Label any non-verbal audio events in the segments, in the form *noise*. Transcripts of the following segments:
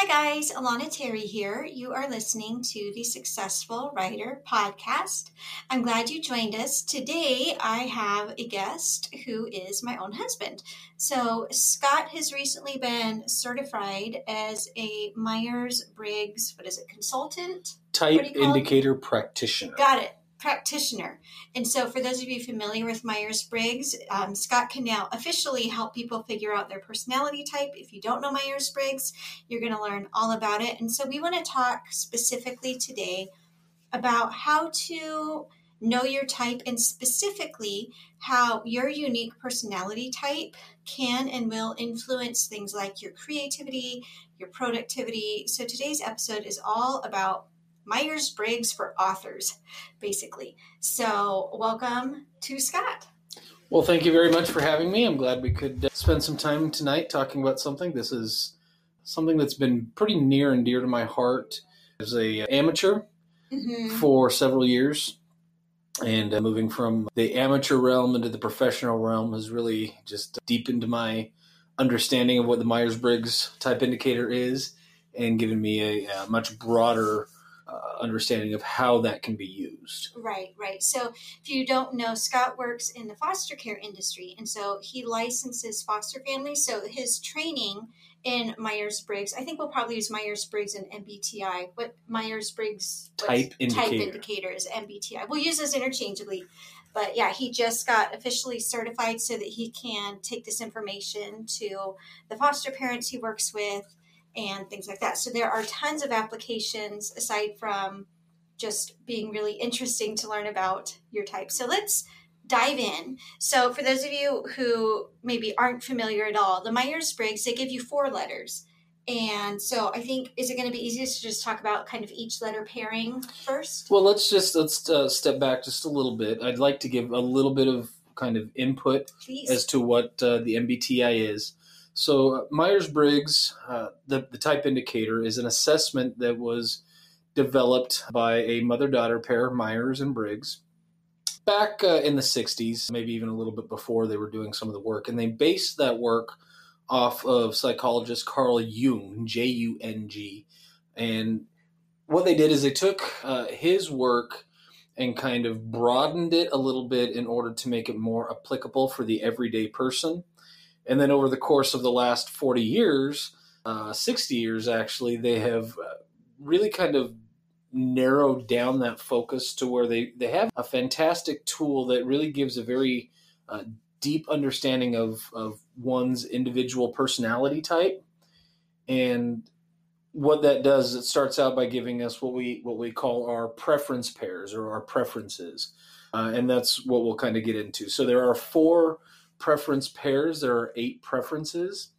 Hi, guys. Alana Terry here. You are listening to the Successful Writer podcast. I'm glad you joined us. Today, I have a guest who is my own husband. So, Scott has recently been certified as a Myers Briggs, what is it, consultant? Type What do you call it? indicator practitioner. Got it. Practitioner. And so, for those of you familiar with Myers Briggs, um, Scott can now officially help people figure out their personality type. If you don't know Myers Briggs, you're going to learn all about it. And so, we want to talk specifically today about how to know your type and specifically how your unique personality type can and will influence things like your creativity, your productivity. So, today's episode is all about Myers Briggs for authors, basically. So, welcome to Scott. Well, thank you very much for having me. I'm glad we could uh, spend some time tonight talking about something. This is something that's been pretty near and dear to my heart as a amateur Mm-hmm. for several years. And uh, moving from the amateur realm into the professional realm has really just deepened my understanding of what the Myers Briggs type indicator is and given me a, a much broader uh, understanding of how that can be used. Right, right. So, if you don't know, Scott works in the foster care industry, and so he licenses foster families. So, his training in Myers Briggs, I think we'll probably use Myers Briggs and MBTI. What Myers Briggs Type type indicator. indicator is MBTI. We'll use those interchangeably. But yeah, he just got officially certified so that he can take this information to the foster parents he works with and things like that. So there are tons of applications aside from just being really interesting to learn about your type. So let's dive in. So for those of you who maybe aren't familiar at all, the Myers Briggs, they give you four letters. And so I think is it going to be easiest to just talk about kind of each letter pairing first? Well, let's just let's uh, step back just a little bit. I'd like to give a little bit of kind of input Please. as to what uh, the MBTI is. So uh, Myers Briggs, uh, the the type indicator, is an assessment that was developed by a mother daughter pair, Myers and Briggs, back uh, in the '60s, maybe even a little bit before they were doing some of the work, and they based that work off of psychologist Carl Jung, J U N G, and what they did is they took uh, his work and kind of broadened it a little bit in order to make it more applicable for the everyday person. And then over the course of the last 40 years, uh, 60 years actually, they have uh, really kind of narrowed down that focus to where they, they have a fantastic tool that really gives a very uh, deep understanding of, of one's individual personality type. And what that does it starts out by giving us what we what we call our preference pairs or our preferences, uh, and that's what we'll kind of get into. So there are four preference pairs. There are eight preferences,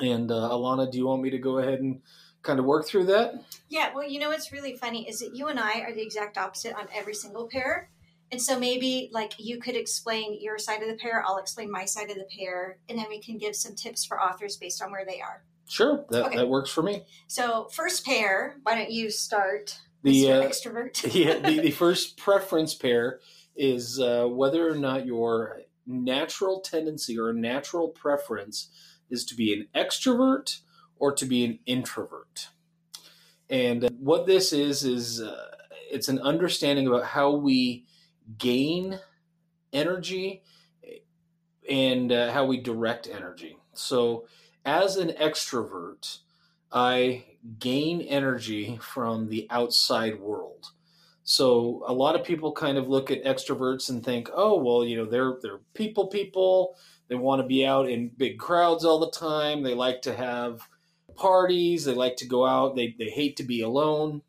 and uh, Alana, do you want me to go ahead and kind of work through that? Yeah, well, you know what's really funny is that you and I are the exact opposite on every single pair. And so maybe like you could explain your side of the pair, I'll explain my side of the pair, and then we can give some tips for authors based on where they are. Sure, that, Okay. that works for me. So, first pair, why don't you start? The uh, extrovert. *laughs* yeah, the, the *laughs* first preference pair is uh, whether or not your natural tendency or natural preference is to be an extrovert or to be an introvert. And what this is is uh, it's an understanding about how we gain energy and uh, how we direct energy. So, as an extrovert, I gain energy from the outside world. So a lot of people kind of look at extroverts and think, "Oh, well, you know, they're they're people people. They want to be out in big crowds all the time. They like to have parties. They like to go out. They they hate to be alone."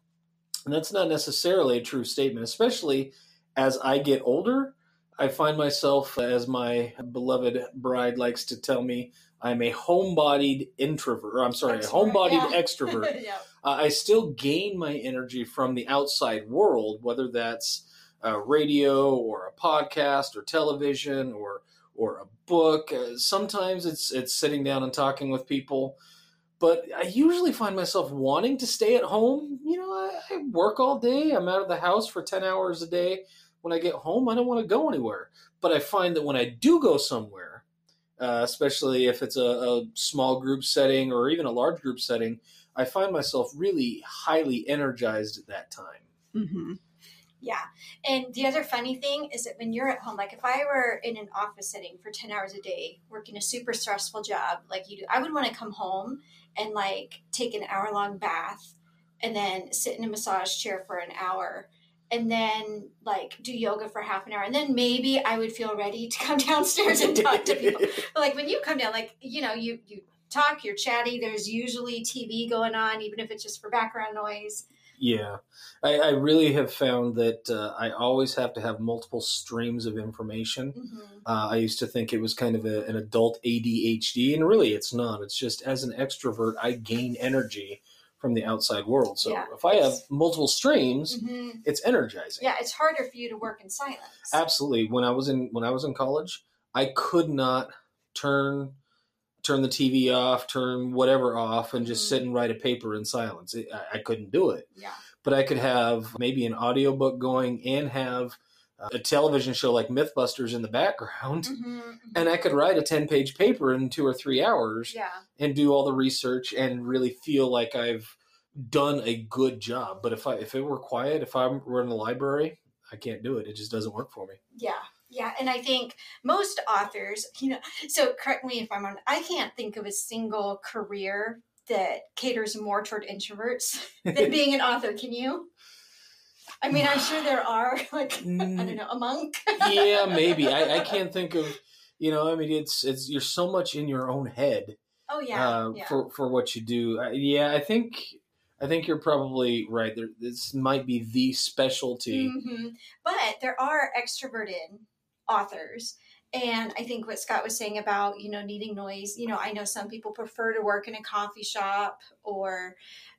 And that's not necessarily a true statement, especially as I get older. I find myself, as my beloved bride likes to tell me, I'm a homebodied introvert. I'm sorry, a Extrovert, homebodied yeah. *laughs* extrovert. yeah. uh, I still gain my energy from the outside world, whether that's uh, radio or a podcast or television or or a book. Uh, sometimes it's it's sitting down and talking with people, but I usually find myself wanting to stay at home. You know, I, I work all day. I'm out of the house for ten hours a day. When I get home, I don't want to go anywhere. But I find that when I do go somewhere, uh, especially if it's a, a small group setting or even a large group setting. I find myself really highly energized at that time. Mm-hmm. Yeah. And the other funny thing is that when you're at home, like if I were in an office setting for 10 hours a day, working a super stressful job like you do, I would want to come home and like take an hour long bath and then sit in a massage chair for an hour and then like do yoga for half an hour and then maybe i would feel ready to come *laughs* downstairs and talk to people. *laughs* But like when you come down like you know you you talk you're chatty there's usually tv going on even if it's just for background noise. Yeah. I, I really have found that uh, i always have to have multiple streams of information. Mm-hmm. uh, i used to think it was kind of a, an adult adhd and really it's not. It's just as an extrovert i gain energy from the outside world. So yeah, if I have multiple streams, mm-hmm. it's energizing. Yeah, it's harder for you to work in silence. Absolutely. When I was in when I was in college, I could not turn turn the TV off, turn whatever off, and just mm-hmm. sit and write a paper in silence. It, I, I, couldn't do it. Yeah. But I could have maybe an audiobook going and have a television show like Mythbusters in the background, mm-hmm, *laughs* mm-hmm. and I could write a 10 page paper in two or three hours yeah. and do all the research and really feel like I've done a good job. But if I if it were quiet, if I were in the library, I can't do it. It just doesn't work for me. Yeah. Yeah, and I think most authors, you know, so correct me if I'm wrong, I can't think of a single career that caters more toward introverts *laughs* than *laughs* being an author. Can you? I mean, I'm *sighs* sure there are *laughs* like I don't know a monk. yeah, *laughs* maybe. I, I can't think of you know. I mean, it's it's you're so much in your own head. Oh yeah, uh, yeah. for for what you do. Uh, yeah, I think I think you're probably right. There, this might be the specialty. Mm-hmm. But there are extroverted authors. And I think what Scott was saying about, you know, needing noise, you know, I know some people prefer to work in a coffee shop or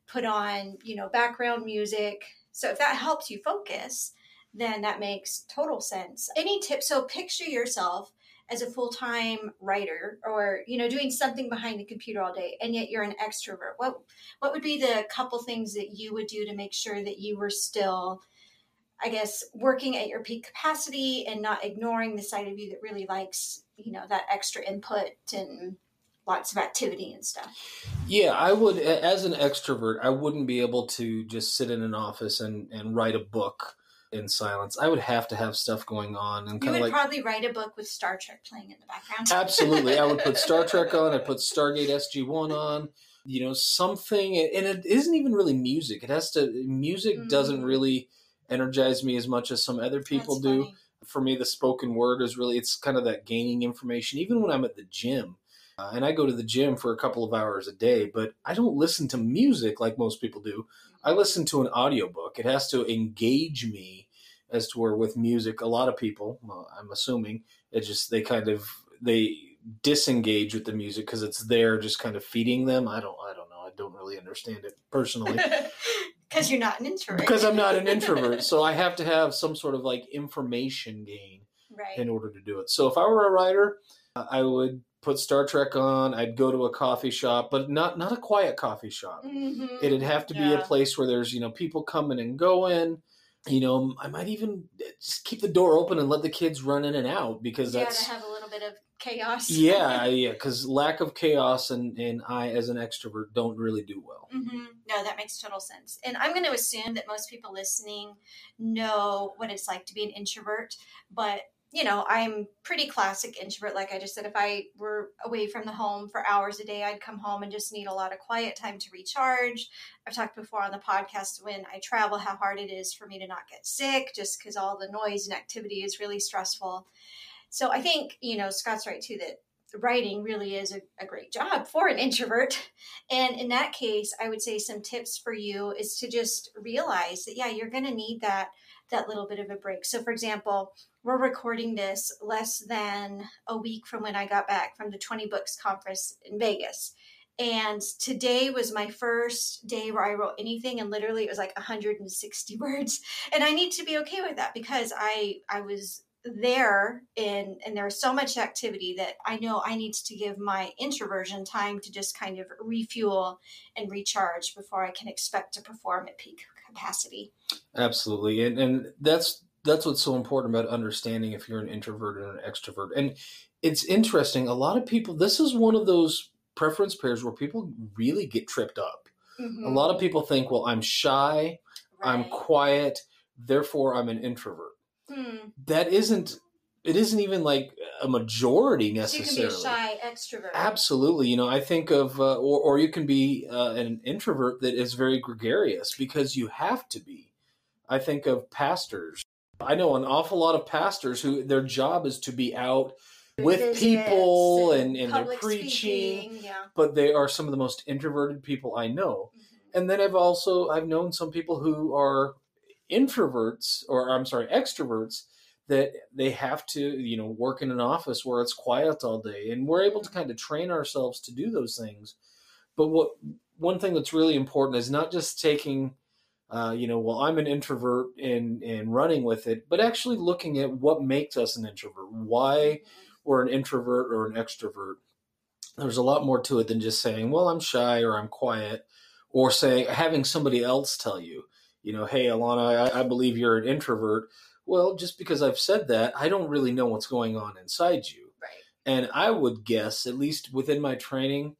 put on, you know, background music so if that helps you focus, then that makes total sense. Any tips? So picture yourself as a full-time writer or you know doing something behind the computer all day and yet you're an extrovert what what would be the couple things that you would do to make sure that you were still i guess working at your peak capacity and not ignoring the side of you that really likes you know that extra input and lots of activity and stuff. Yeah, I would, as an extrovert, I wouldn't be able to just sit in an office and, and write a book in silence. I would have to have stuff going on and kind of like probably write a book with Star Trek playing in the background. *laughs* Absolutely, I would put Star *laughs* Trek on. I put Stargate SG One on. You know, something, and it isn't even really music. It has to. Music mm. doesn't really energize me as much as some other people That's do. Funny. For me, the spoken word is really. It's kind of that gaining information. Even when I'm at the gym, uh, and I go to the gym for a couple of hours a day, but I don't listen to music like most people do. I listen to an audiobook. It has to engage me as to where with music, a lot of people, well, I'm assuming, it just they kind of they disengage with the music because it's there just kind of feeding them. I don't I don't know. I don't really understand it personally. *laughs* Because you're not an introvert. Because I'm not an *laughs* introvert. so I have to have some sort of like information gain right. in order to do it. So if I were a writer, I would put Star Trek on. I'd go to a coffee shop, but not not a quiet coffee shop. Mm-hmm. It'd have to be a place where there's you know people coming and going. You know, I might even just keep the door open and let the kids run in and out because yeah, that's to have a little bit of chaos. yeah, *laughs* yeah, because lack of chaos and and I as an extrovert don't really do well. Mm-hmm. No, that makes total sense. And I'm going to assume that most people listening know what it's like to be an introvert, but you know, I'm pretty classic introvert. Like I just said, if I were away from the home for hours a day, I'd come home and just need a lot of quiet time to recharge. I've talked before on the podcast when I travel how hard it is for me to not get sick just because all the noise and activity is really stressful. So I think, you know, Scott's right too that writing really is a, a great job for an introvert. And in that case, I would say some tips for you is to just realize that, yeah, you're going to need that that little bit of a break. So, for example, we're recording this less than a week from when I got back from the 20 Books Conference in Vegas. And today was my first day where I wrote anything, and literally it was like 160 *laughs* words. And I need to be okay with that because I I was there and and there's so much activity that I know I need to give my introversion time to just kind of refuel and recharge before I can expect to perform at peak capacity. Absolutely, and and that's that's what's so important about understanding if you're an introvert or an extrovert. And it's interesting. A lot of people. This is one of those preference pairs where people really get tripped up. Mm-hmm. A lot of people think, well, I'm shy, right. I'm quiet, therefore I'm an introvert. Hmm. That isn't it isn't even like a majority necessarily. You can be a shy extrovert. Absolutely. You know, I think of, uh, or, or you can be uh, an introvert that is very gregarious because you have to be. I think of pastors. I know an awful lot of pastors who their job is to be out with people and, and, they're preaching, yeah. but they are some of the most introverted people I know. Mm-hmm. And then I've also I've known some people who are introverts or I'm sorry extroverts that they have to you know work in an office where it's quiet all day and we're able to kind of train ourselves to do those things. But what one thing that's really important is not just taking uh, you know well i'm an introvert and and running with it but actually looking at what makes us an introvert why we're an introvert or an extrovert. There's a lot more to it than just saying well i'm shy or i'm quiet or saying having somebody else tell you you know hey alana I, I believe you're an introvert well, just because I've said that, I don't really know what's going on inside you. Right. And I would guess, at least within my training,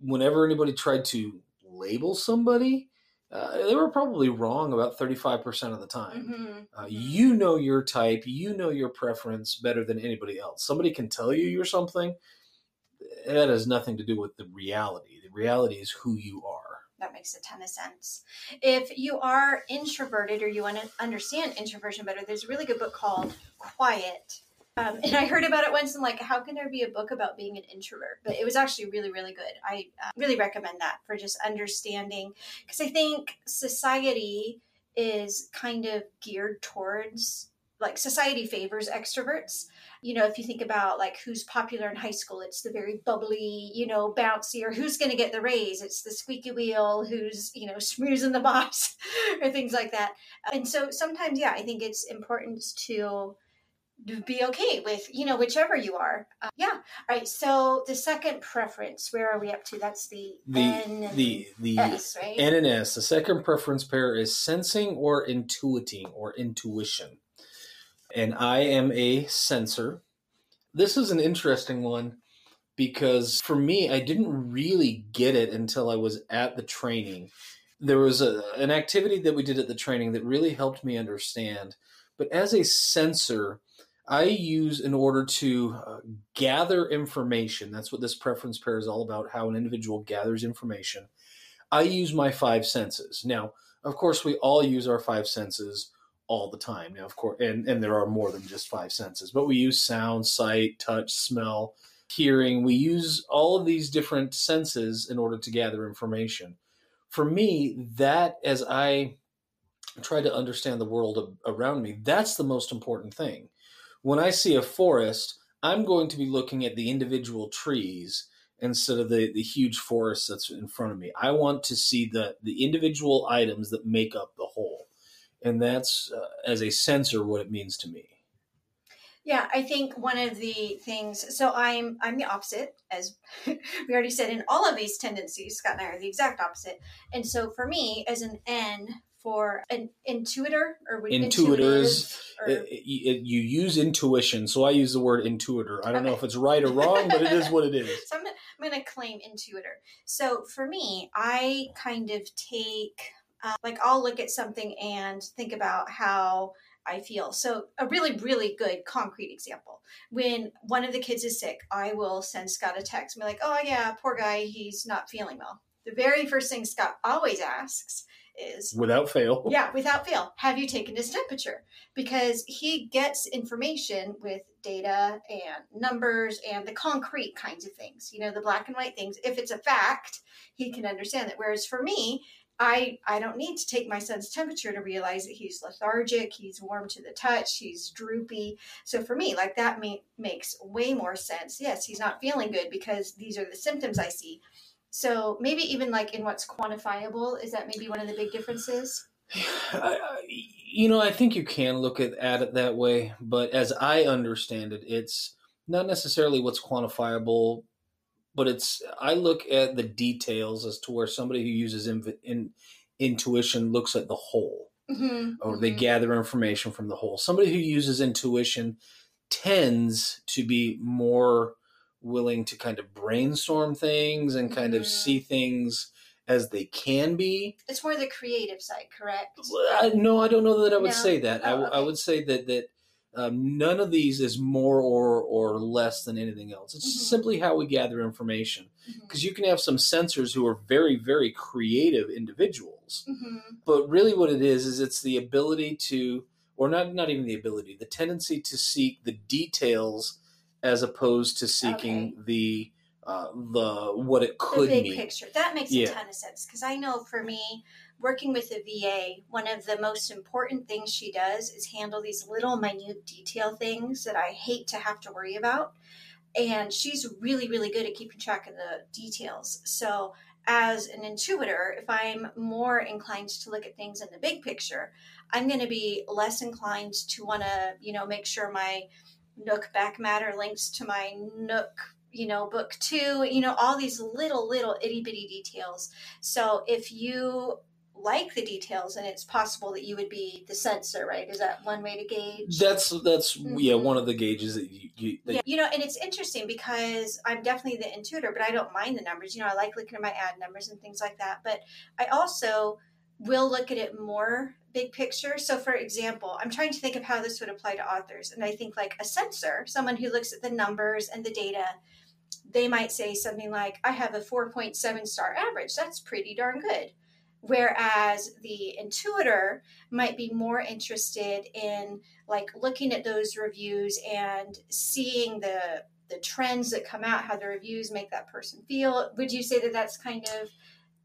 whenever anybody tried to label somebody, uh, they were probably wrong about 35% of the time. Mm-hmm. Uh, you know your type, you know your preference better than anybody else. Somebody can tell you you're something, that has nothing to do with the reality. The reality is who you are that makes a ton of sense. If you are introverted or you want to understand introversion better, there's a really good book called Quiet. Um, *laughs* and I heard about it once and like, how can there be a book about being an introvert? But it was actually really, really good. I uh, really recommend that for just understanding because I think society is kind of geared towards like society favors extroverts you know if you think about like who's popular in high school it's the very bubbly you know bouncy or who's going to get the raise? It's the squeaky wheel who's you know *laughs* schmoozing the boss *laughs* or things like that. And so sometimes yeah i think it's important to be okay with you know whichever you are. Uh, yeah. All right so the second preference where are we up to? That's the the N the the S, right? N and S. The second preference pair is sensing or intuiting or intuition and I am a sensor. This is an interesting one because for me, I didn't really get it until I was at the training. There was a, an activity that we did at the training that really helped me understand. But as a sensor, I use in order to uh, gather information. That's what this preference pair is all about how an individual gathers information. I use my five senses. Now, of course, we all use our five senses all the time. Now, of course, and, and there are more than just five senses, but we use sound, sight, touch, smell, hearing. We use all of these different senses in order to gather information. For me, that as I try to understand the world around me, that's the most important thing. When I see a forest, I'm going to be looking at the individual trees instead of the, the huge forest that's in front of me. I want to see the, the individual items that make up the whole and that's uh, as a sensor what it means to me. Yeah i think one of the things so i'm i'm the opposite as *laughs* we already said in all of these tendencies scott and i are the exact opposite. And so for me as an n for an intuitor or intuitors or, it, it, you use intuition so i use the word intuitor i don't okay. know if it's right or wrong but it is what it is. *laughs* So i'm, I'm going to claim intuitor so for me i kind of take um, like I'll look at something and think about how I feel. So, a really, really good concrete example. When one of the kids is sick, I will send Scott a text and be like, oh, yeah, poor guy, he's not feeling well. The very first thing Scott always asks is without fail. Yeah, without fail. Have you taken his temperature? Because he gets information with data and numbers and the concrete kinds of things, you know, the black and white things. If it's a fact, he can understand that. Whereas for me, I I don't need to take my son's temperature to realize that he's lethargic, he's warm to the touch, he's droopy. So for me, like that may, makes way more sense. Yes, he's not feeling good because these are the symptoms I see. So maybe even like in what's quantifiable, is that maybe one of the big differences? you know, I think you can look at, at it that way, but as I understand it, it's not necessarily what's quantifiable but it's I look at the details as to where somebody who uses in, in, intuition looks at the whole. Mm-hmm. or they gather information from the whole. Somebody who uses intuition tends to be more willing to kind of brainstorm things and kind of Mhm. see things as they can be. It's more the creative side, correct? I, no, I don't know that I would No? say that. I, Oh, I okay. would say that that um, none of these is more or or less than anything else. It's Mhm. simply how we gather information. Because you can have some sensors who are very very creative individuals, Mhm. but really what it is is it's the ability to, or not not even the ability, the tendency to seek the details as opposed to seeking the uh, the what it The could big be. picture. That makes Yeah. a ton of sense because I know for me, working with a VA, one of the most important things she does is handle these little minute detail things that I hate to have to worry about. And she's really, really good at keeping track of the details. So, as an intuitor, if I'm more inclined to look at things in the big picture, I'm going to be less inclined to want to, you know, make sure my Nook back matter links to my Nook, you know, book two, you know, all these little, little itty bitty details. So if you like the details and it's possible that you would be the sensor, right? Is that one way to gauge? That's that's yeah Mhm. one of the gauges that you, you that yeah, you know, and it's interesting because I'm definitely the intuitor, but I don't mind the numbers. You know, I like looking at my ad numbers and things like that. But I also will look at it more big picture. So, for example, I'm trying to think of how this would apply to authors. And I think like a sensor, someone who looks at the numbers and the data, they might say something like, I have a 4.7 star average. That's pretty darn good. Whereas the intuitor might be more interested in like looking at those reviews and seeing the the trends that come out, how the reviews make that person feel. Would you say that that's kind of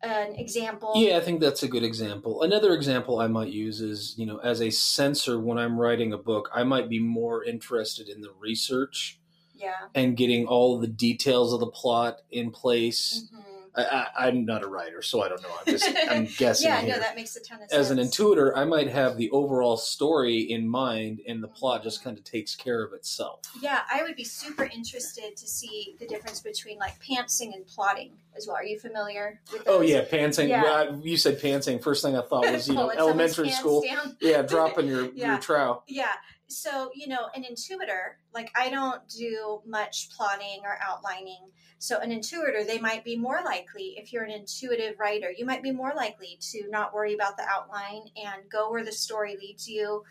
an example? Yeah, I think that's a good example. Another example I might use is, you know, as a sensor when I'm writing a book, I might be more interested in the research Yeah. and getting all the details of the plot in place. Mhm. I, I'm not a writer, so I don't know. I'm just I'm *laughs* guessing Yeah, here. no, that makes a ton of sense. as an intuitor, I might have the overall story in mind, and the plot just mm-hmm. kind of takes care of itself. Yeah, I would be super interested to see the difference between like pantsing and plotting as well. Are you familiar with Oh yeah, pantsing. Yeah. Well, you said pantsing. First thing I thought *laughs* was you know elementary school. down. Yeah, dropping your *laughs* Yeah. your trowel. Yeah. So, you know, an intuitor, like I don't do much plotting or outlining. So, an intuitor, they might be more likely, if you're an intuitive writer, you might be more likely to not worry about the outline and go where the story leads you.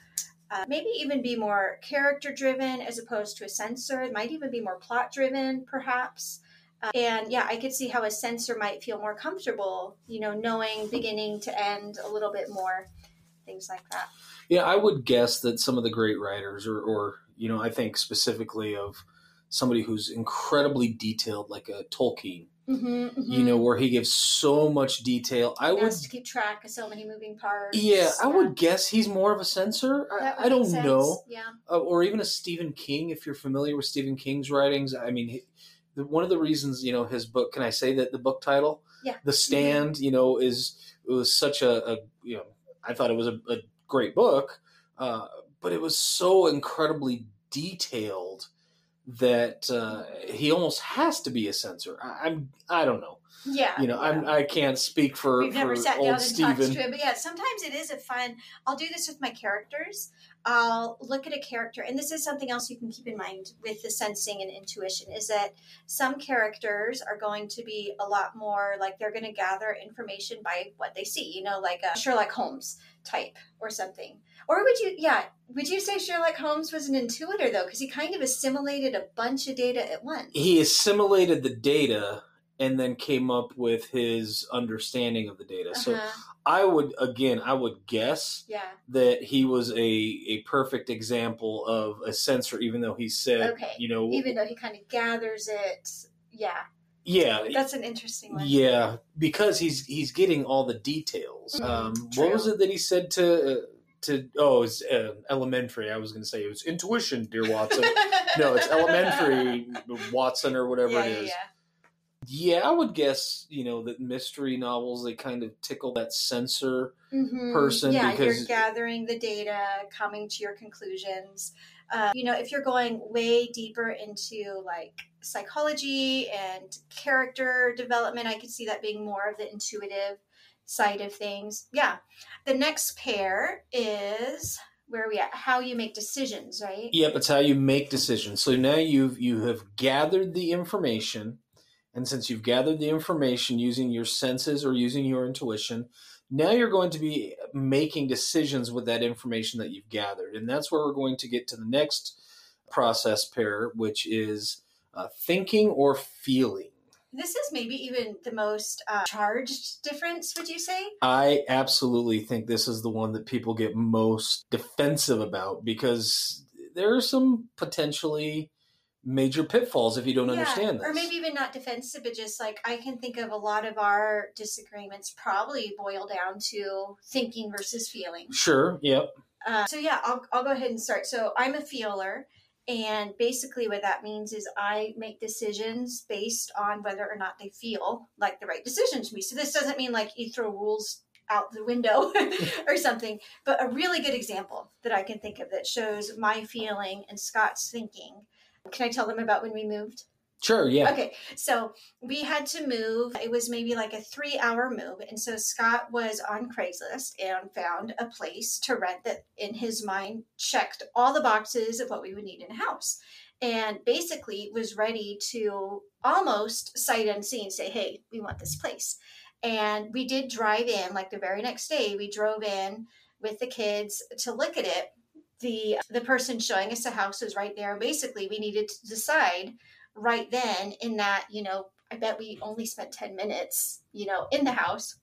Uh, maybe even be more character driven as opposed to a sensor. It might even be more plot driven, perhaps. Uh, and yeah, I could see how a sensor might feel more comfortable, you know, knowing beginning to end a little bit more, things like that. Yeah, I would guess that some of the great writers, or, or you know, I think specifically of somebody who's incredibly detailed, like a Tolkien. Mm-hmm, You know, where he gives so much detail. I would, has to keep track of so many moving parts. yeah, I would guess he's more of a sensor. I, I don't know, Yeah. uh, or even a Stephen King. If you're familiar with Stephen King's writings, I mean, he, the, one of the reasons you know his book. Can I say that the book title? Yeah. The Stand. You know, is it was such a, a you know I thought it was a, a great book, uh, but it was so incredibly detailed that uh, he almost has to be a sensor. I, I'm I don't know. Yeah. You know, yeah. I'm I can't speak for We've never for sat old down and talked Stephen. to him, but yeah, sometimes it is a fun. I'll do this with my characters. I'll look at a character, and this is something else you can keep in mind with the sensing and intuition is that some characters are going to be a lot more like they're going to gather information by what they see. You know, like a Sherlock Holmes type or something. Or would you, yeah, would you say Sherlock Holmes was an intuitor though, because he kind of assimilated a bunch of data at once? He assimilated the data and then came up with his understanding of the data. So Uh-huh. I would again, I would guess Yeah. that he was a a perfect example of a sensor, even though he said, Okay. you know, Even though he kind of gathers it. Yeah. Yeah, That's an interesting one. yeah, because he's he's getting all the details. Mhm, um, what was it that he said to? Uh, to oh, it's uh, elementary. I was going to say it was intuition, dear Watson. *laughs* no, it's elementary, Watson, or whatever yeah, it yeah, yeah. Yeah, I would guess you know that mystery novels they kind of tickle that sensor. Mhm. person Yeah, because- you're gathering the data, coming to your conclusions. Uh, you know, if you're going way deeper into like psychology and character development, I could see that being more of the intuitive side of things. Yeah. The next pair is where are we at? How you make decisions, right? Yep, it's how you make decisions. So now you've you have gathered the information, and since you've gathered the information using your senses or using your intuition, now you're going to be making decisions with that information that you've gathered, and that's where we're going to get to the next process pair, which is uh, thinking or feeling. This is maybe even the most uh, charged difference, would you say? I absolutely think this is the one that people get most defensive about because there are some potentially major pitfalls if you don't Yeah, understand this. Or maybe even not defensive, but just like I can think of a lot of our disagreements probably boil down to thinking versus feeling. Sure, yep. Uh, so yeah, I'll, I'll go ahead and start. So I'm a feeler. And basically, what that means is I make decisions based on whether or not they feel like the right decision to me. So this doesn't mean like you throw rules out the window *laughs* or something, but a really good example that I can think of that shows my feeling and Scott's thinking. Can I tell them about when we moved? Sure, yeah. Okay, so we had to move. It was maybe like a three hour move. And so Scott was on Craigslist and found a place to rent that in his mind checked all the boxes of what we would need in a house. And basically was ready to almost sight unseen say, hey, we want this place. And we did drive in, like the very next day, we drove in with the kids to look at it. The the person showing us the house was right there. Basically, we needed to decide right then in that you know i bet we only spent 10 minutes you know in the house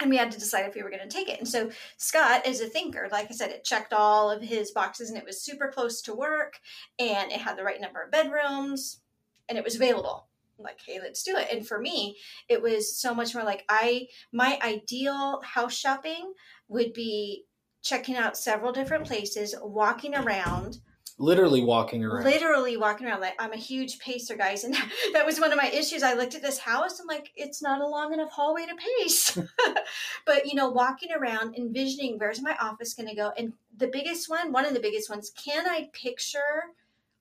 and we had to decide if we were going to take it. And so scott is a thinker. Like i said it checked all of his boxes and it was super close to work and it had the right number of bedrooms and it was available. I'm like hey let's do it. And for me it was so much more like i my ideal house shopping would be checking out several different places walking around Literally walking around. literally walking around like i'm a huge pacer guys and *laughs* that was one of my issues. I looked at this house and like it's not a long enough hallway to pace. *laughs* But you know walking around envisioning where's my office going to go and the biggest one one of the biggest ones can i picture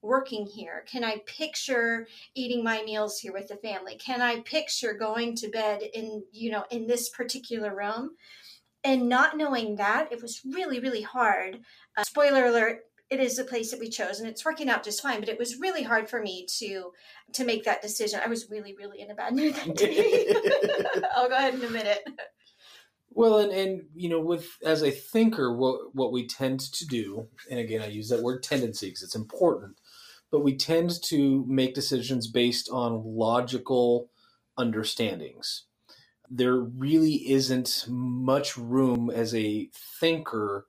working here? Can i picture eating my meals here with the family? Can i picture going to bed in you know in this particular room? And not knowing that it was really really hard. Uh, spoiler alert it is the place that we chose and it's working out just fine but it was really hard for me to to make that decision. I was really really in a bad mood that day. *laughs* I'll go ahead and admit it Well, and, and you know, with as a thinker, what what we tend to do, and again, I use that word tendency because it's important, but we tend to make decisions based on logical understandings. There really isn't much room as a thinker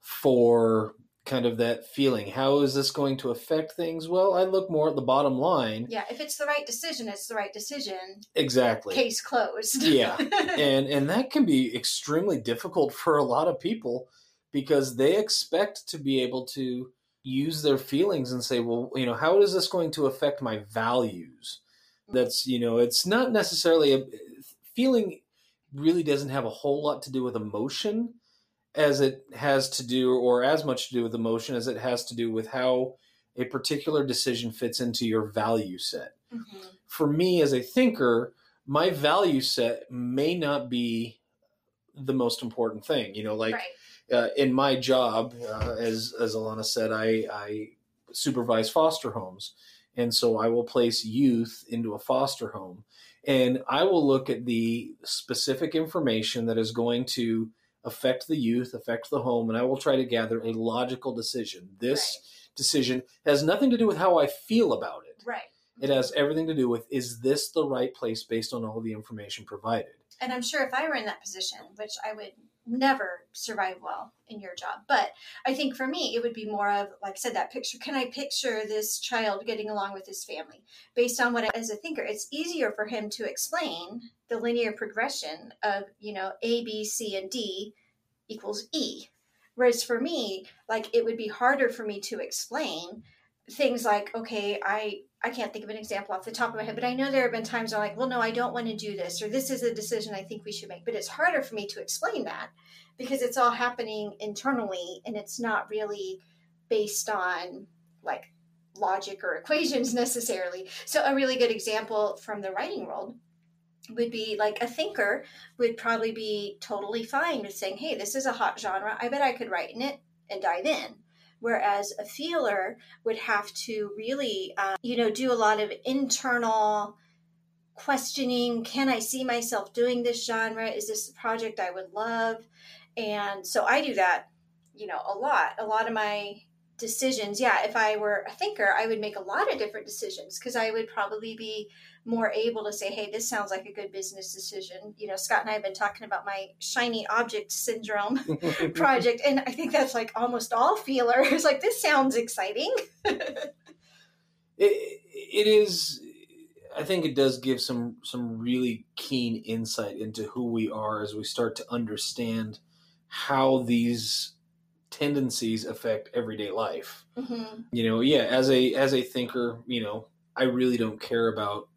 for kind of that feeling. How is this going to affect things? Well, I look more at the bottom line. yeah if it's the right decision it's the right decision Exactly. case closed Yeah. *laughs* and and that can be extremely difficult for a lot of people because they expect to be able to use their feelings and say well you know how is this going to affect my values that's you know it's not necessarily a feeling really doesn't have a whole lot to do with emotion as it has to do or as much to do with emotion as it has to do with how a particular decision fits into your value set Mhm. for me as a thinker, my value set may not be the most important thing. You know, like right uh, in my job, uh, as as Alana said, I, I supervise foster homes, and so I will place youth into a foster home, and I will look at the specific information that is going to affect the youth, affect the home, and I will try to gather a logical decision. This decision has nothing to do with how I feel about it. right It has everything to do with is this the right place based on all the information provided? and i'm sure if i were in that position which i would never survive well in your job. But i think for me it would be more of like i said that picture can i picture this child getting along with his family? Based on what I, as a thinker it's easier for him to explain the linear progression of you know a b c and d equals e. Whereas for me like it would be harder for me to explain things like okay i i can't think of an example off the top of my head but i know there have been times i'm like well no i don't want to do this or this is a decision i think we should make but it's harder for me to explain that because it's all happening internally and it's not really based on like logic or equations *laughs* necessarily so a really good example from the writing world would be like a thinker would probably be totally fine with saying, hey, this is a hot genre. I bet I could write in it and dive in. Whereas a feeler would have to really, uh, you know, do a lot of internal questioning. Can I see myself doing this genre? Is this a project I would love? And so I do that, you know, a lot. A lot of my decisions, yeah, if I were a thinker, I would make a lot of different decisions because I would probably be more able to say, hey, this sounds like a good business decision. You know, Scott and I have been talking about my shiny object syndrome *laughs* project, and I think that's like almost all feelers. *laughs* like, this sounds exciting. *laughs* it, it is I think it does give some some really keen insight into who we are as we start to understand how these tendencies affect everyday life. Mm-hmm. You know, yeah, as a as a thinker, you know, I really don't care about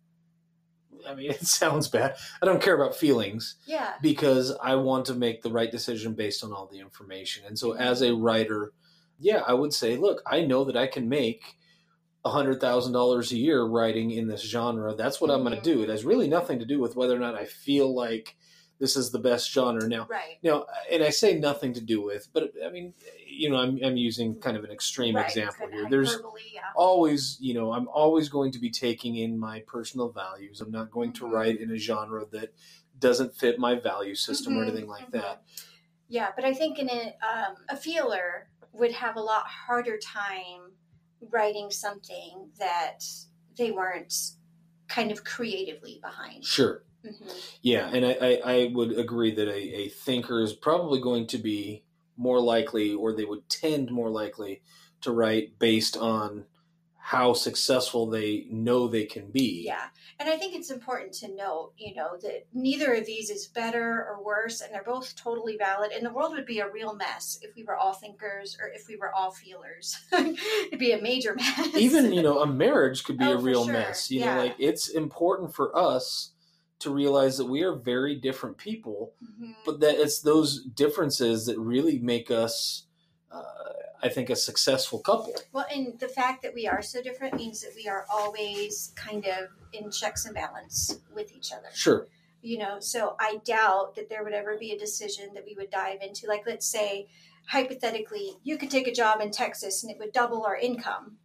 I mean, *laughs* it sounds bad. I don't care about feelings. Yeah. Because I want to make the right decision based on all the information. And so as a writer, yeah, I would say, look, I know that I can make hundred thousand dollars a year writing in this genre. That's what mm-hmm. I'm going to do. It has really nothing to do with whether or not I feel like this is the best genre now. Right. Now, and I say nothing to do with, but I mean, you know, I'm, I'm using kind of an extreme right. example here. There's yeah. always, you know, I'm always going to be taking in my personal values. I'm not going to mm-hmm. write in a genre that doesn't fit my value system mm-hmm. or anything like mm-hmm. that. Yeah, but I think in a, um, a feeler would have a lot harder time writing something that they weren't kind of creatively behind. Sure. Mm-hmm. Yeah, and I, I, I, would agree that a, a thinker is probably going to be more likely, or they would tend more likely to write based on how successful they know they can be. Yeah. And I think it's important to note, you know, that neither of these is better or worse, and they're both totally valid. And the world would be a real mess if we were all thinkers or if we were all feelers. *laughs* It'd be a major *laughs* mess. Even, you know, a marriage could be oh, a real sure. mess. You yeah. know, like it's important for us to realize that we are very different people, mm-hmm. but that it's those differences that really make us. Uh, I think, a successful couple. Well, and the fact that we are so different means that we are always kind of in checks and balance with each other. Sure. You know, so I doubt that there would ever be a decision that we would dive into. Like, let's say, hypothetically, you could take a job in Texas and it would double our income.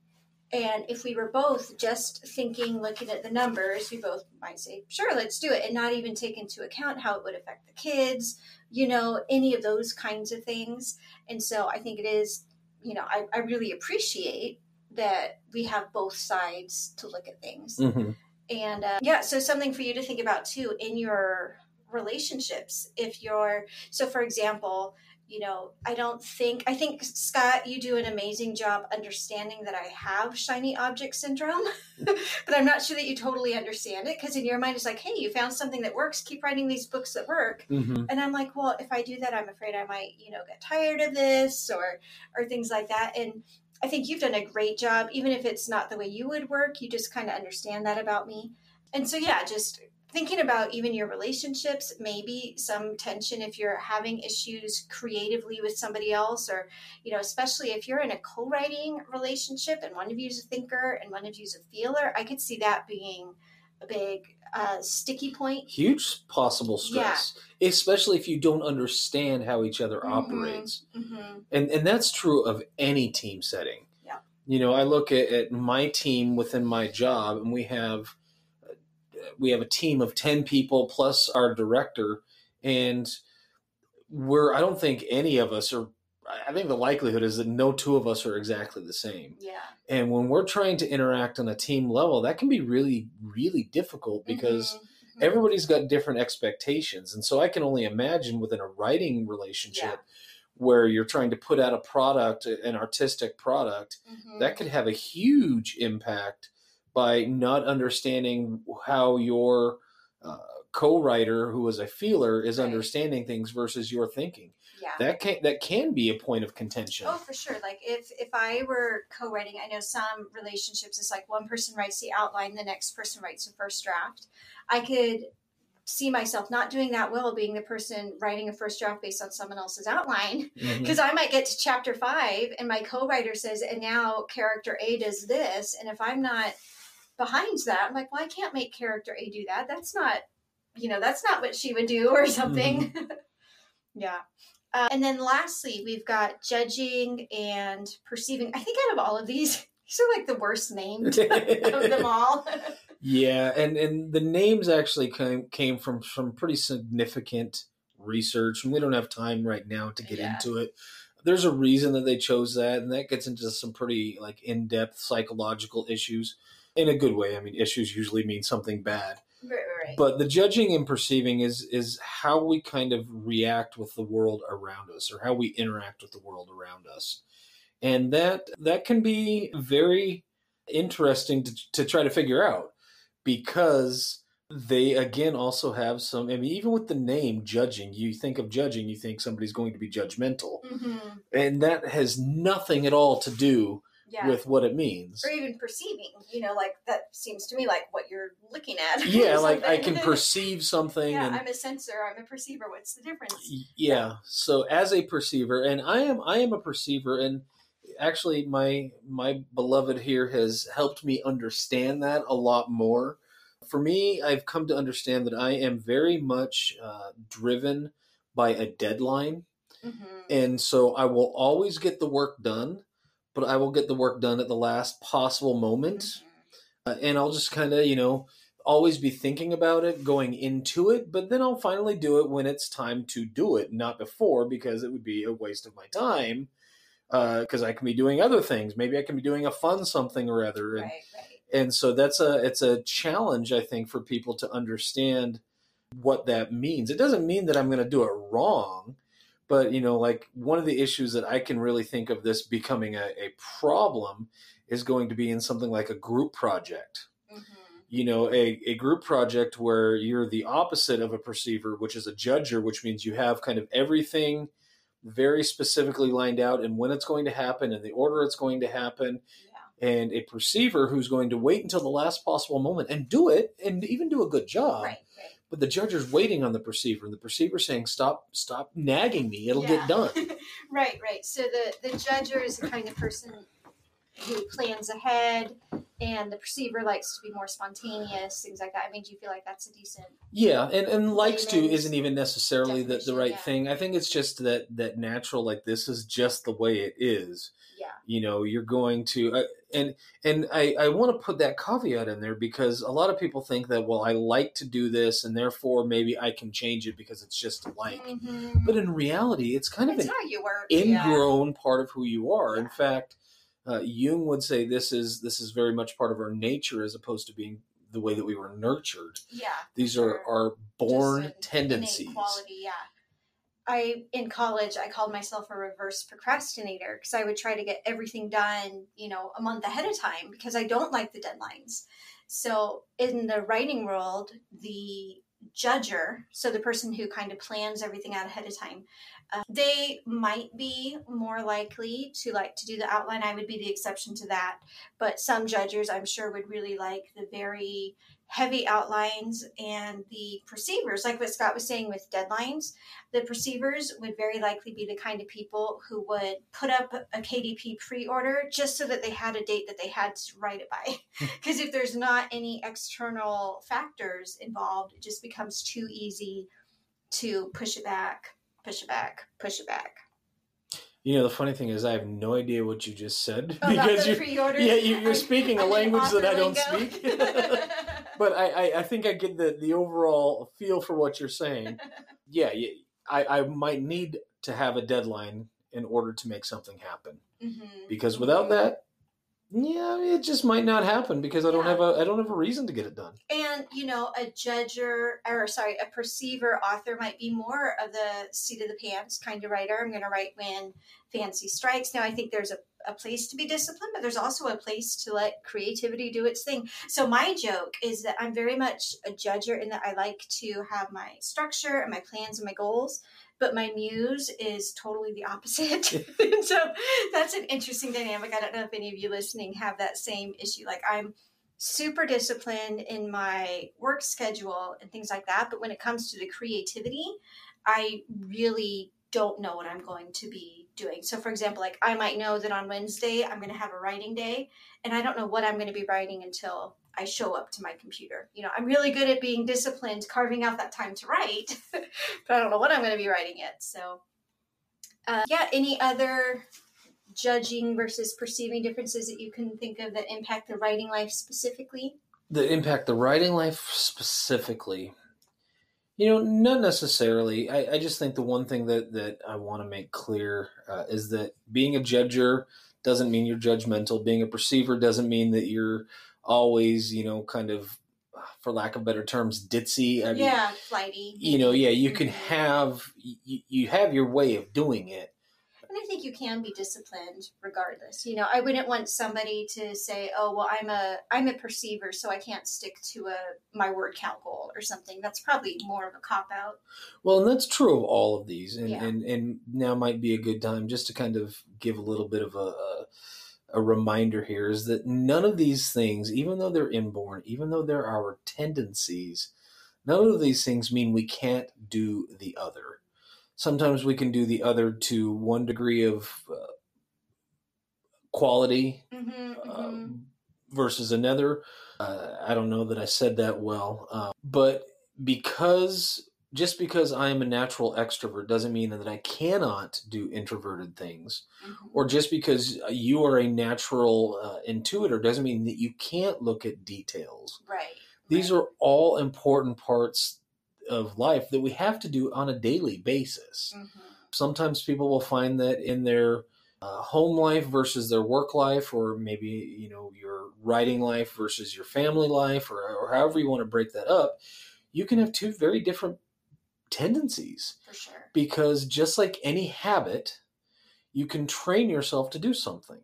And if we were both just thinking, looking at the numbers, we both might say, sure, let's do it, and not even take into account how it would affect the kids, you know, any of those kinds of things. And so I think it is you know, I, I really appreciate that we have both sides to look at things. Mm-hmm. And uh, yeah, so something for you to think about too in your relationships. If you're, so for example, you know, I don't think, I think, Scott, you do an amazing job understanding that I have shiny object syndrome, *laughs* but I'm not sure that you totally understand it because in your mind it's like, hey, you found something that works, keep writing these books that work. Mm-hmm. And I'm like, well, if I do that, I'm afraid I might, you know, get tired of this or, or things like that. And I think you've done a great job, even if it's not the way you would work, you just kind of understand that about me. And so, yeah, just thinking about even your relationships, maybe some tension if you're having issues creatively with somebody else, or, you know, especially if you're in a co writing relationship and one of you is a thinker and one of you is a feeler, I could see that being a big uh, sticky point. Huge possible stress, yeah. especially if you don't understand how each other mm-hmm. operates. Mm-hmm. And, and that's true of any team setting. Yeah. You know, I look at, at my team within my job, and we have we have a team of 10 people plus our director and we're i don't think any of us are i think the likelihood is that no two of us are exactly the same yeah and when we're trying to interact on a team level that can be really really difficult mm-hmm. because mm-hmm. everybody's got different expectations and so i can only imagine within a writing relationship yeah. where you're trying to put out a product an artistic product mm-hmm. that could have a huge impact by not understanding how your uh, co-writer who is a feeler is right. understanding things versus your thinking yeah. that can that can be a point of contention oh for sure like if if i were co-writing i know some relationships it's like one person writes the outline the next person writes the first draft i could see myself not doing that well being the person writing a first draft based on someone else's outline *laughs* because mm-hmm. I might get to chapter five and my co-writer says and now character A does this and if I'm not behind that. I'm like, well, I can't make character A do that. That's not you know, that's not what she would do or something. Mm-hmm. *laughs* yeah. Uh, and then lastly, we've got judging and perceiving. I think out of all of these, *laughs* these are like the worst named *laughs* of them all. yeah, and and the names actually came came from some pretty significant research, and we don't have time right now to get yeah. into it. There's a reason that they chose that, and that gets into some pretty like in depth psychological issues in a good way. I mean, issues usually mean something bad. Right, right. But the judging and perceiving is is how we kind of react with the world around us, or how we interact with the world around us, and that that can be very interesting to, to try to figure out because they again also have some i mean even with the name judging you think of judging you think somebody's going to be judgmental mm-hmm. and that has nothing at all to do yeah. with what it means or even perceiving you know like that seems to me like what you're looking at *laughs* yeah like i can perceive something yeah and, i'm a sensor i'm a perceiver what's the difference yeah. so as a perceiver and i am i am a perceiver and actually my my beloved here has helped me understand that a lot more for me i've come to understand that i am very much uh, driven by a deadline mm-hmm. and so i will always get the work done but I will get the work done at the last possible moment. Mm-hmm. Uh, and I'll just kind of, you know, always be thinking about it going into it, but then I'll finally do it when it's time to do it, not before, because it would be a waste of my time. Because uh, I can be doing other things. Maybe I can be doing a fun something or other. And, right, right. and so that's a it's a challenge, I think, for people to understand what that means. It doesn't mean that I'm going to do it wrong but you know like one of the issues that i can really think of this becoming a, a problem is going to be in something like a group project mm-hmm. you know a, a group project where you're the opposite of a perceiver which is a judger which means you have kind of everything very specifically lined out and when it's going to happen and the order it's going to happen yeah. and a perceiver who's going to wait until the last possible moment and do it and even do a good job right but the judge is waiting on the perceiver, and the perceiver saying, "Stop, stop nagging me. It'll yeah. get done." *laughs* right, right. So the the judger is the kind of person who plans ahead, and the perceiver likes to be more spontaneous, things like that. I mean, do you feel like that's a decent? Yeah, and and likes to isn't even necessarily the, the right yeah. thing. I think it's just that that natural, like this is just the way it is. Yeah. You know, you're going to, uh, and and I I want to put that caveat in there because a lot of people think that well I like to do this and therefore maybe I can change it because it's just like. Mm-hmm. But in reality, it's kind it's of an ingrown yeah. part of who you are. Yeah. In fact uh, Jung would say this is this is very much part of our nature as opposed to being the way that we were nurtured. Yeah, these are our born tendencies. Quality, yeah. I in college I called myself a reverse procrastinator because I would try to get everything done, you know, a month ahead of time because I don't like the deadlines. So in the writing world, the judger, so the person who kind of plans everything out ahead of time, uh, they might be more likely to like to do the outline. I would be the exception to that. But some judges, I'm sure, would really like the very heavy outlines and the perceivers, like what Scott was saying with deadlines, the perceivers would very likely be the kind of people who would put up a KDP pre order just so that they had a date that they had to write it by. *laughs* Hmm. Because if there's not any external factors involved, it just becomes too easy to push it back push it back, push it back. You know, the funny thing is, I have no idea what you just said oh, because you, yeah, you, are *laughs* speaking a language that I don't speak. *laughs* but I, I, I, think I get the the overall feel for what you're saying. *laughs* Yeah, I, I might need to have a deadline in order to make something happen mm-hmm. because without that, yeah, it just might not happen because I don't yeah. have a I don't have a reason to get it done. And you know, a judger or sorry, a perceiver author might be more of the seat of the pants kind of writer. I'm going to write when fancy strikes. Now, I think there's a, a place to be disciplined, but there's also a place to let creativity do its thing. So my joke is that I'm very much a judger in that I like to have my structure and my plans and my goals but my muse is totally the opposite. *laughs* so that's an interesting dynamic. I don't know if any of you listening have that same issue. Like I'm super disciplined in my work schedule and things like that, but when it comes to the creativity, I really don't know what I'm going to be doing. So, for example, like I might know that on Wednesday I'm going to have a writing day, and I don't know what I'm going to be writing until I show up to my computer. You know, I'm really good at being disciplined, carving out that time to write, *laughs* but I don't know what I'm going to be writing yet. So, uh, yeah, any other judging versus perceiving differences that you can think of that impact the writing life specifically? That impact the writing life specifically. You know, not necessarily. I, I just think the one thing that, that I want to make clear uh, is that being a judger doesn't mean you're judgmental. Being a perceiver doesn't mean that you're always, you know, kind of, for lack of better terms, ditzy. I mean, yeah, flighty. You know, yeah, you can have you, you have your way of doing it, and I think you can be disciplined regardless. You know, I wouldn't want somebody to say, "Oh, well, I'm a I'm a perceiver, so I can't stick to a my word count goal or something." That's probably more of a cop out. Well, and that's true of all of these, and yeah. and and now might be a good time just to kind of give a little bit of a, a a reminder here is that none of these things, even though they're inborn, even though they're our tendencies, none of these things mean we can't do the other sometimes we can do the other to one degree of uh, quality mm-hmm, uh, mm-hmm. versus another. Uh, I don't know that I said that well, uh, but because just because I am a natural extrovert doesn't mean that I cannot do introverted things, mm-hmm. or just because you are a natural uh, intuitor doesn't mean that you can't look at details. Right. These right. are all important parts of life that we have to do on a daily basis. Mm-hmm. Sometimes people will find that in their uh, home life versus their work life, or maybe you know your writing life versus your family life, or, or however you want to break that up, you can have two very different tendencies. For sure. Because just like any habit, you can train yourself to do something.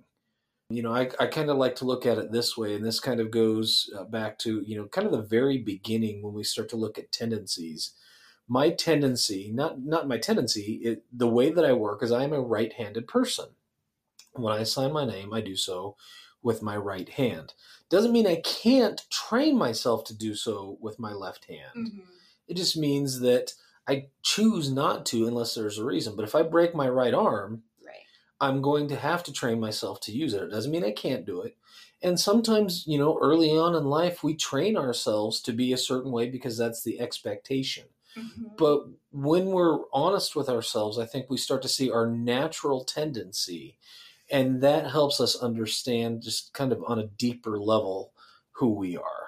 You know, I, I kind of like to look at it this way, and this kind of goes uh, back to, you know, kind of the very beginning when we start to look at tendencies. My tendency, not not my tendency, it, the way that I work is I am a right-handed person. When I sign my name, I do so with my right hand. Doesn't mean I can't train myself to do so with my left hand. Mm-hmm. It just means that I choose not to unless there's a reason. But if I break my right arm, I'm going to have to train myself to use it. It doesn't mean I can't do it. And sometimes, you know, early on in life, we train ourselves to be a certain way because that's the expectation. Mm-hmm. But when we're honest with ourselves, I think we start to see our natural tendency. And that helps us understand just kind of on a deeper level who we are.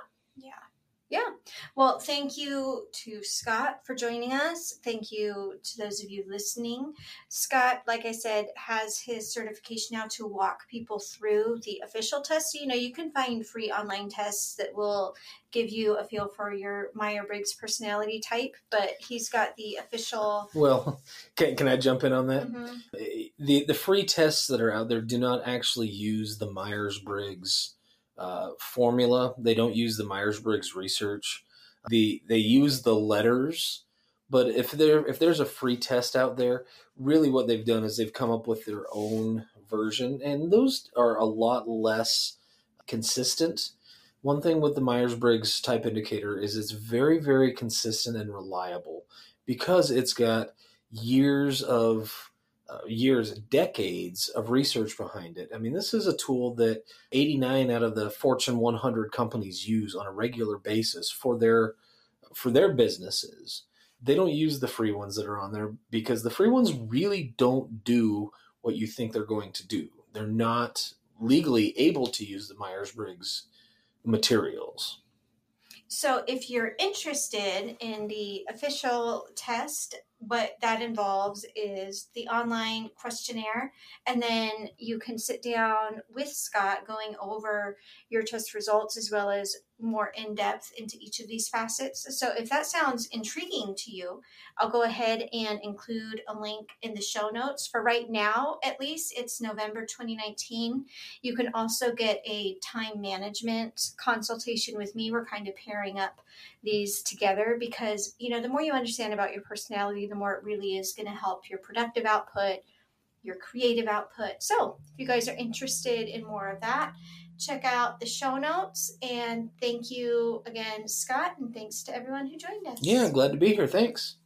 Yeah. Well, thank you to Scott for joining us. Thank you to those of you listening. Scott, like I said, has his certification now to walk people through the official test. You know, you can find free online tests that will give you a feel for your Meyer Briggs personality type, but he's got the official. Well, *laughs* can, can I jump in on that? Mm-hmm. The, the free tests that are out there do not actually use the Myers Briggs uh, formula. They don't use the Myers Briggs research. The they use the letters, but if there if there's a free test out there, really what they've done is they've come up with their own version, and those are a lot less consistent. One thing with the Myers Briggs type indicator is it's very very consistent and reliable because it's got years of years, decades of research behind it. I mean, this is a tool that 89 out of the Fortune 100 companies use on a regular basis for their for their businesses. They don't use the free ones that are on there because the free ones really don't do what you think they're going to do. They're not legally able to use the Myers Briggs materials. So, if you're interested in the official test what that involves is the online questionnaire and then you can sit down with scott going over your test results as well as more in depth into each of these facets. So, if that sounds intriguing to you, I'll go ahead and include a link in the show notes. For right now, at least, it's November 2019. You can also get a time management consultation with me. We're kind of pairing up these together because, you know, the more you understand about your personality, the more it really is going to help your productive output, your creative output. So, if you guys are interested in more of that, check out the show notes. And thank you again, Scott, and thanks to everyone who joined us. Yeah, glad to be here. Thanks.